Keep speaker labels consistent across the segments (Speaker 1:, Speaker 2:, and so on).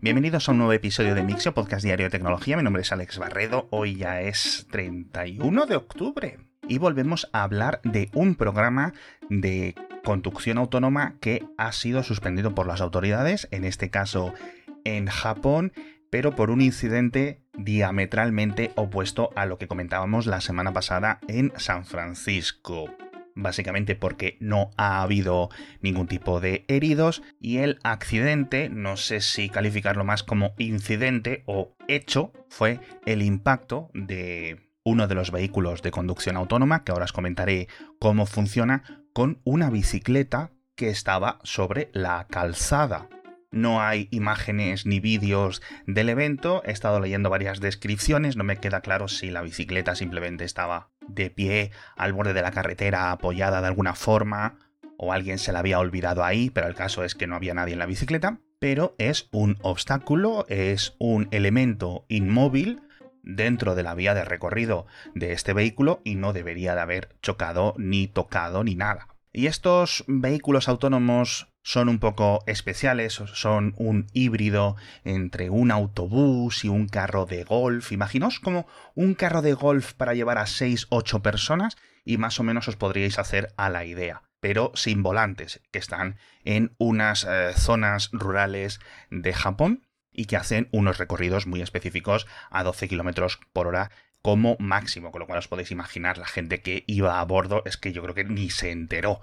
Speaker 1: Bienvenidos a un nuevo episodio de Mixio, podcast diario de tecnología. Mi nombre es Alex Barredo. Hoy ya es 31 de octubre. Y volvemos a hablar de un programa de conducción autónoma que ha sido suspendido por las autoridades, en este caso en Japón, pero por un incidente diametralmente opuesto a lo que comentábamos la semana pasada en San Francisco básicamente porque no ha habido ningún tipo de heridos y el accidente, no sé si calificarlo más como incidente o hecho, fue el impacto de uno de los vehículos de conducción autónoma, que ahora os comentaré cómo funciona, con una bicicleta que estaba sobre la calzada. No hay imágenes ni vídeos del evento, he estado leyendo varias descripciones, no me queda claro si la bicicleta simplemente estaba de pie al borde de la carretera apoyada de alguna forma, o alguien se la había olvidado ahí, pero el caso es que no había nadie en la bicicleta, pero es un obstáculo, es un elemento inmóvil dentro de la vía de recorrido de este vehículo y no debería de haber chocado ni tocado ni nada. Y estos vehículos autónomos son un poco especiales, son un híbrido entre un autobús y un carro de golf. Imaginaos como un carro de golf para llevar a 6-8 personas y más o menos os podríais hacer a la idea, pero sin volantes, que están en unas eh, zonas rurales de Japón y que hacen unos recorridos muy específicos a 12 km por hora como máximo, con lo cual os podéis imaginar la gente que iba a bordo es que yo creo que ni se enteró.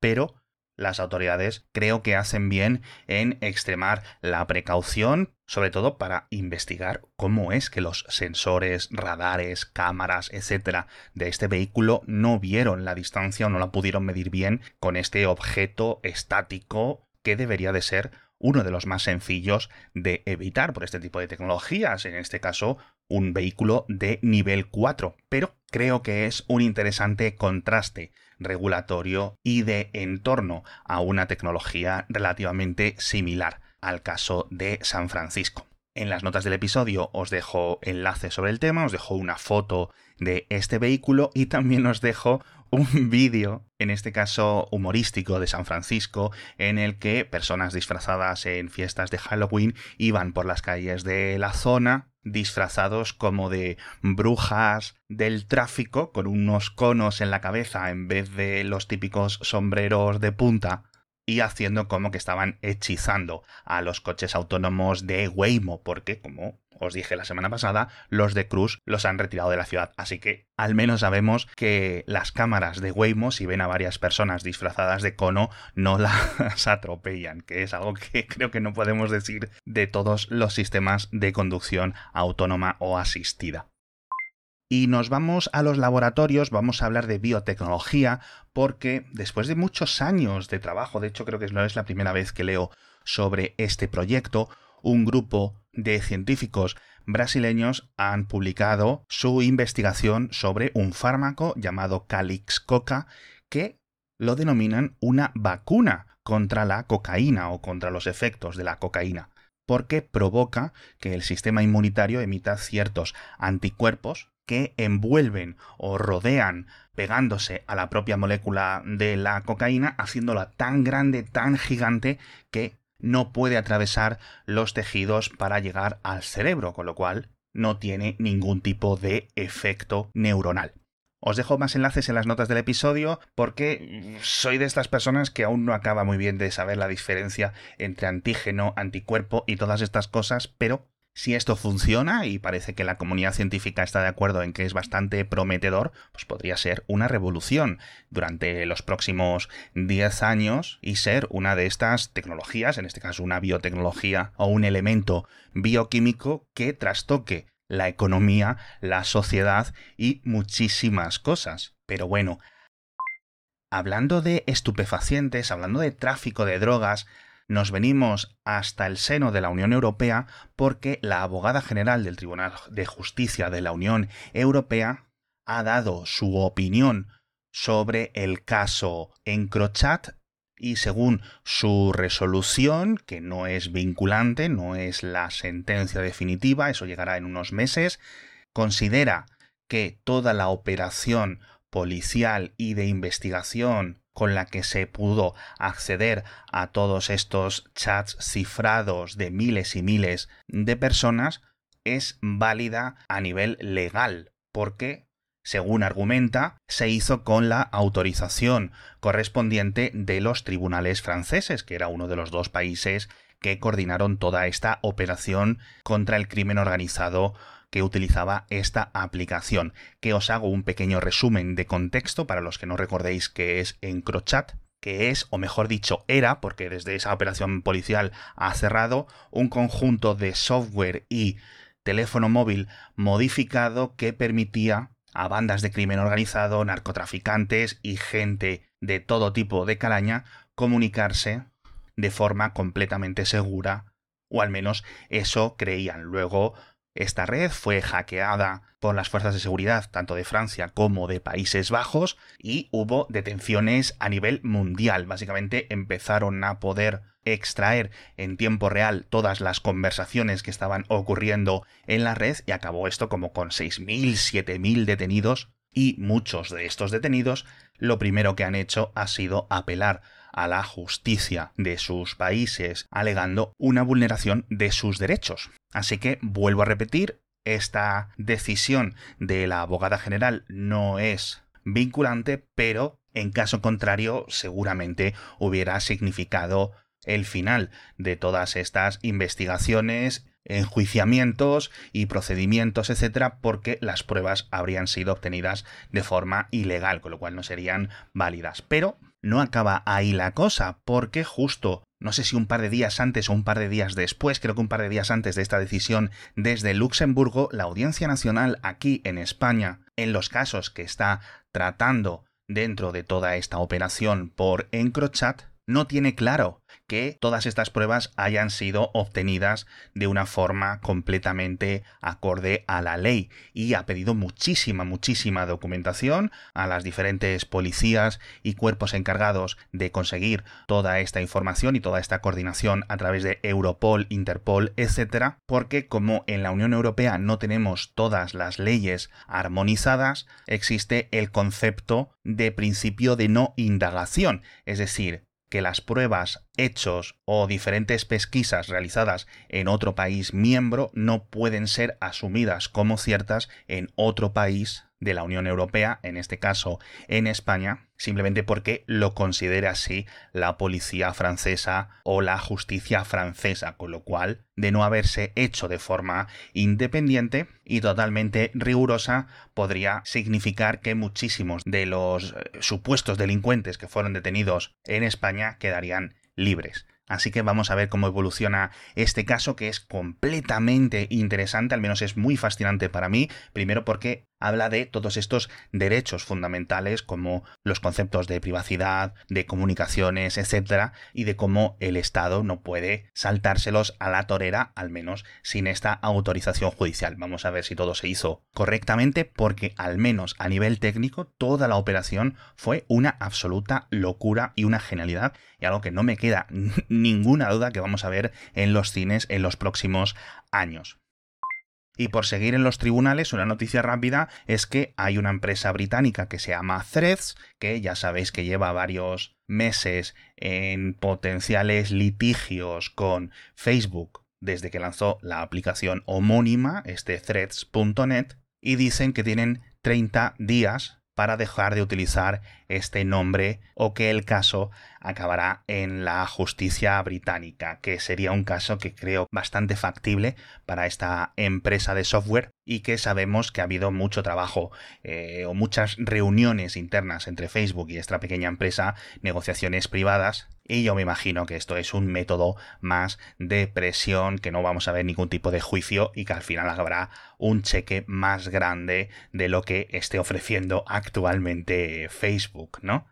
Speaker 1: Pero las autoridades creo que hacen bien en extremar la precaución, sobre todo para investigar cómo es que los sensores, radares, cámaras, etcétera, de este vehículo no vieron la distancia o no la pudieron medir bien con este objeto estático que debería de ser uno de los más sencillos de evitar por este tipo de tecnologías, en este caso un vehículo de nivel 4, pero creo que es un interesante contraste regulatorio y de entorno a una tecnología relativamente similar al caso de San Francisco. En las notas del episodio os dejo enlaces sobre el tema, os dejo una foto de este vehículo y también os dejo un vídeo, en este caso humorístico de San Francisco, en el que personas disfrazadas en fiestas de Halloween iban por las calles de la zona disfrazados como de brujas del tráfico con unos conos en la cabeza en vez de los típicos sombreros de punta y haciendo como que estaban hechizando a los coches autónomos de Waymo porque como os dije la semana pasada, los de Cruz los han retirado de la ciudad. Así que al menos sabemos que las cámaras de Waymo, si ven a varias personas disfrazadas de cono, no las atropellan, que es algo que creo que no podemos decir de todos los sistemas de conducción autónoma o asistida. Y nos vamos a los laboratorios, vamos a hablar de biotecnología, porque después de muchos años de trabajo, de hecho creo que no es la primera vez que leo sobre este proyecto, un grupo de científicos brasileños han publicado su investigación sobre un fármaco llamado Calixcoca que lo denominan una vacuna contra la cocaína o contra los efectos de la cocaína, porque provoca que el sistema inmunitario emita ciertos anticuerpos que envuelven o rodean pegándose a la propia molécula de la cocaína, haciéndola tan grande, tan gigante, que no puede atravesar los tejidos para llegar al cerebro, con lo cual no tiene ningún tipo de efecto neuronal. Os dejo más enlaces en las notas del episodio porque soy de estas personas que aún no acaba muy bien de saber la diferencia entre antígeno, anticuerpo y todas estas cosas, pero si esto funciona, y parece que la comunidad científica está de acuerdo en que es bastante prometedor, pues podría ser una revolución durante los próximos 10 años y ser una de estas tecnologías, en este caso una biotecnología o un elemento bioquímico que trastoque la economía, la sociedad y muchísimas cosas. Pero bueno, hablando de estupefacientes, hablando de tráfico de drogas, nos venimos hasta el seno de la Unión Europea porque la abogada general del Tribunal de Justicia de la Unión Europea ha dado su opinión sobre el caso Encrochat y según su resolución, que no es vinculante, no es la sentencia definitiva, eso llegará en unos meses, considera que toda la operación policial y de investigación con la que se pudo acceder a todos estos chats cifrados de miles y miles de personas es válida a nivel legal, porque según argumenta, se hizo con la autorización correspondiente de los tribunales franceses, que era uno de los dos países que coordinaron toda esta operación contra el crimen organizado que utilizaba esta aplicación. Que os hago un pequeño resumen de contexto para los que no recordéis que es Encrochat que es, o mejor dicho, era, porque desde esa operación policial ha cerrado, un conjunto de software y teléfono móvil modificado que permitía a bandas de crimen organizado, narcotraficantes y gente de todo tipo de calaña comunicarse de forma completamente segura, o al menos eso creían. Luego, esta red fue hackeada por las fuerzas de seguridad tanto de Francia como de Países Bajos y hubo detenciones a nivel mundial. Básicamente empezaron a poder extraer en tiempo real todas las conversaciones que estaban ocurriendo en la red y acabó esto como con 6.000, 7.000 detenidos y muchos de estos detenidos lo primero que han hecho ha sido apelar a la justicia de sus países alegando una vulneración de sus derechos. Así que vuelvo a repetir, esta decisión de la abogada general no es vinculante, pero en caso contrario seguramente hubiera significado el final de todas estas investigaciones, enjuiciamientos y procedimientos, etcétera, porque las pruebas habrían sido obtenidas de forma ilegal, con lo cual no serían válidas. Pero no acaba ahí la cosa, porque justo no sé si un par de días antes o un par de días después, creo que un par de días antes de esta decisión desde Luxemburgo, la Audiencia Nacional aquí en España, en los casos que está tratando dentro de toda esta operación por Encrochat, no tiene claro que todas estas pruebas hayan sido obtenidas de una forma completamente acorde a la ley y ha pedido muchísima, muchísima documentación a las diferentes policías y cuerpos encargados de conseguir toda esta información y toda esta coordinación a través de Europol, Interpol, etcétera, porque como en la Unión Europea no tenemos todas las leyes armonizadas, existe el concepto de principio de no indagación, es decir, que las pruebas, hechos o diferentes pesquisas realizadas en otro país miembro no pueden ser asumidas como ciertas en otro país de la Unión Europea, en este caso en España, simplemente porque lo considera así la policía francesa o la justicia francesa, con lo cual, de no haberse hecho de forma independiente y totalmente rigurosa, podría significar que muchísimos de los eh, supuestos delincuentes que fueron detenidos en España quedarían libres. Así que vamos a ver cómo evoluciona este caso que es completamente interesante, al menos es muy fascinante para mí, primero porque habla de todos estos derechos fundamentales como los conceptos de privacidad, de comunicaciones, etcétera, y de cómo el Estado no puede saltárselos a la torera, al menos sin esta autorización judicial. Vamos a ver si todo se hizo correctamente, porque al menos a nivel técnico toda la operación fue una absoluta locura y una genialidad, y algo que no me queda ninguna duda que vamos a ver en los cines en los próximos años. Y por seguir en los tribunales, una noticia rápida es que hay una empresa británica que se llama Threads, que ya sabéis que lleva varios meses en potenciales litigios con Facebook desde que lanzó la aplicación homónima, este threads.net, y dicen que tienen 30 días para dejar de utilizar este nombre o que el caso acabará en la justicia británica, que sería un caso que creo bastante factible para esta empresa de software y que sabemos que ha habido mucho trabajo eh, o muchas reuniones internas entre Facebook y esta pequeña empresa, negociaciones privadas y yo me imagino que esto es un método más de presión, que no vamos a ver ningún tipo de juicio y que al final habrá un cheque más grande de lo que esté ofreciendo actualmente Facebook, ¿no?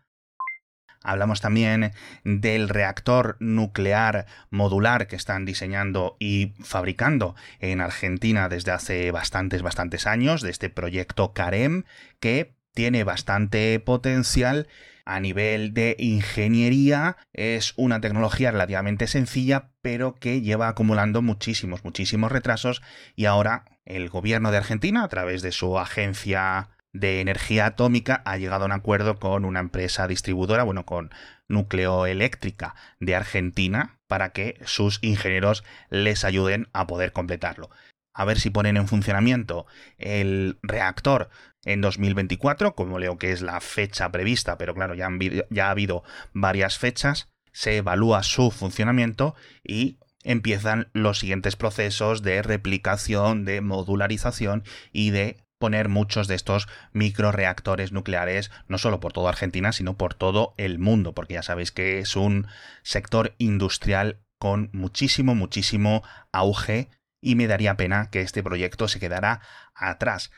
Speaker 1: Hablamos también del reactor nuclear modular que están diseñando y fabricando en Argentina desde hace bastantes, bastantes años, de este proyecto CAREM, que tiene bastante potencial a nivel de ingeniería es una tecnología relativamente sencilla, pero que lleva acumulando muchísimos, muchísimos retrasos y ahora el gobierno de Argentina, a través de su agencia de energía atómica ha llegado a un acuerdo con una empresa distribuidora, bueno, con Nucleoeléctrica de Argentina, para que sus ingenieros les ayuden a poder completarlo. A ver si ponen en funcionamiento el reactor en 2024, como leo que es la fecha prevista, pero claro, ya, ya ha habido varias fechas, se evalúa su funcionamiento y empiezan los siguientes procesos de replicación, de modularización y de poner muchos de estos microreactores nucleares, no solo por toda Argentina, sino por todo el mundo, porque ya sabéis que es un sector industrial con muchísimo, muchísimo auge y me daría pena que este proyecto se quedara atrás.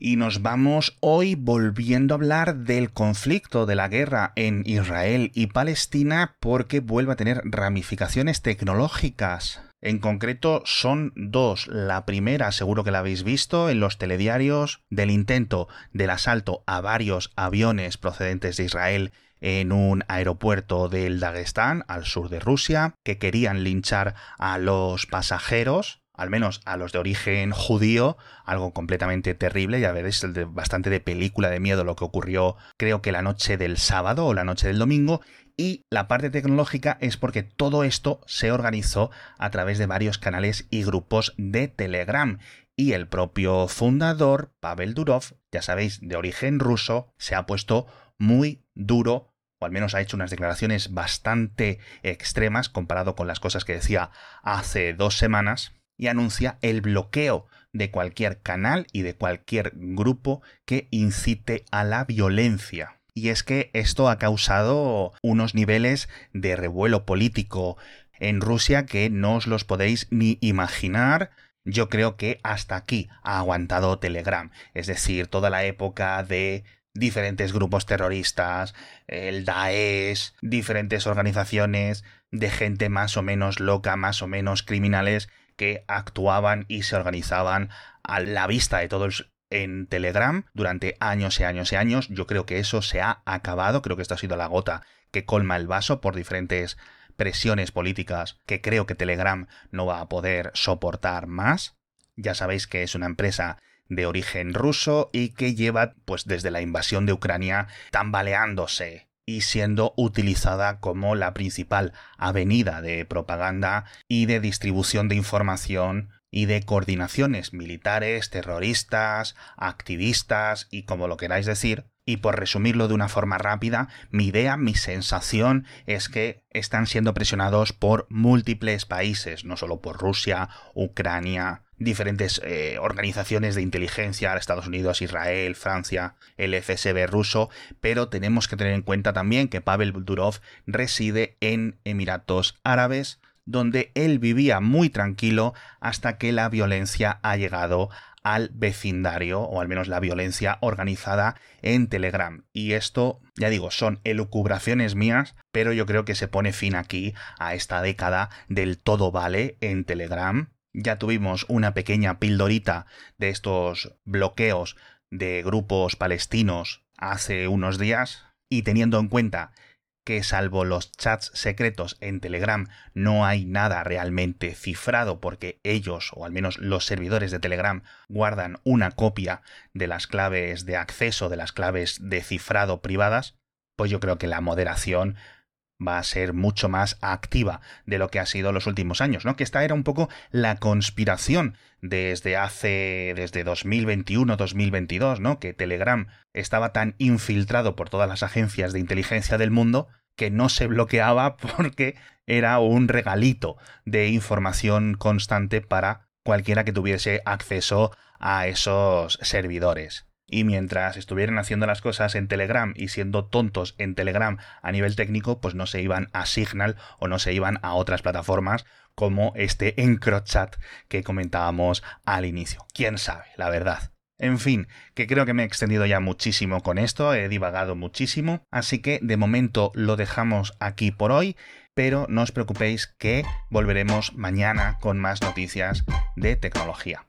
Speaker 1: Y nos vamos hoy volviendo a hablar del conflicto de la guerra en Israel y Palestina porque vuelve a tener ramificaciones tecnológicas. En concreto son dos. La primera, seguro que la habéis visto en los telediarios, del intento del asalto a varios aviones procedentes de Israel en un aeropuerto del Dagestán, al sur de Rusia, que querían linchar a los pasajeros al menos a los de origen judío, algo completamente terrible, ya veréis, bastante de película de miedo lo que ocurrió creo que la noche del sábado o la noche del domingo, y la parte tecnológica es porque todo esto se organizó a través de varios canales y grupos de Telegram. Y el propio fundador, Pavel Durov, ya sabéis, de origen ruso, se ha puesto muy duro o al menos ha hecho unas declaraciones bastante extremas comparado con las cosas que decía hace dos semanas, y anuncia el bloqueo de cualquier canal y de cualquier grupo que incite a la violencia. Y es que esto ha causado unos niveles de revuelo político en Rusia que no os los podéis ni imaginar. Yo creo que hasta aquí ha aguantado Telegram, es decir, toda la época de diferentes grupos terroristas, el Daesh, diferentes organizaciones de gente más o menos loca, más o menos criminales que actuaban y se organizaban a la vista de todos en Telegram durante años y años y años. Yo creo que eso se ha acabado, creo que esto ha sido la gota que colma el vaso por diferentes presiones políticas que creo que Telegram no va a poder soportar más. Ya sabéis que es una empresa de origen ruso y que lleva pues desde la invasión de Ucrania tambaleándose y siendo utilizada como la principal avenida de propaganda y de distribución de información y de coordinaciones militares, terroristas, activistas y como lo queráis decir. Y por resumirlo de una forma rápida, mi idea, mi sensación es que están siendo presionados por múltiples países, no solo por Rusia, Ucrania, diferentes eh, organizaciones de inteligencia, Estados Unidos, Israel, Francia, el FSB ruso, pero tenemos que tener en cuenta también que Pavel Durov reside en Emiratos Árabes, donde él vivía muy tranquilo hasta que la violencia ha llegado al vecindario, o al menos la violencia organizada en Telegram. Y esto, ya digo, son elucubraciones mías, pero yo creo que se pone fin aquí a esta década del todo vale en Telegram, ya tuvimos una pequeña pildorita de estos bloqueos de grupos palestinos hace unos días y teniendo en cuenta que salvo los chats secretos en Telegram no hay nada realmente cifrado porque ellos, o al menos los servidores de Telegram, guardan una copia de las claves de acceso, de las claves de cifrado privadas, pues yo creo que la moderación va a ser mucho más activa de lo que ha sido los últimos años, ¿no? Que esta era un poco la conspiración desde hace desde 2021-2022, ¿no? Que Telegram estaba tan infiltrado por todas las agencias de inteligencia del mundo que no se bloqueaba porque era un regalito de información constante para cualquiera que tuviese acceso a esos servidores. Y mientras estuvieran haciendo las cosas en Telegram y siendo tontos en Telegram a nivel técnico, pues no se iban a Signal o no se iban a otras plataformas como este EncroChat que comentábamos al inicio. ¿Quién sabe? La verdad. En fin, que creo que me he extendido ya muchísimo con esto, he divagado muchísimo, así que de momento lo dejamos aquí por hoy, pero no os preocupéis que volveremos mañana con más noticias de tecnología.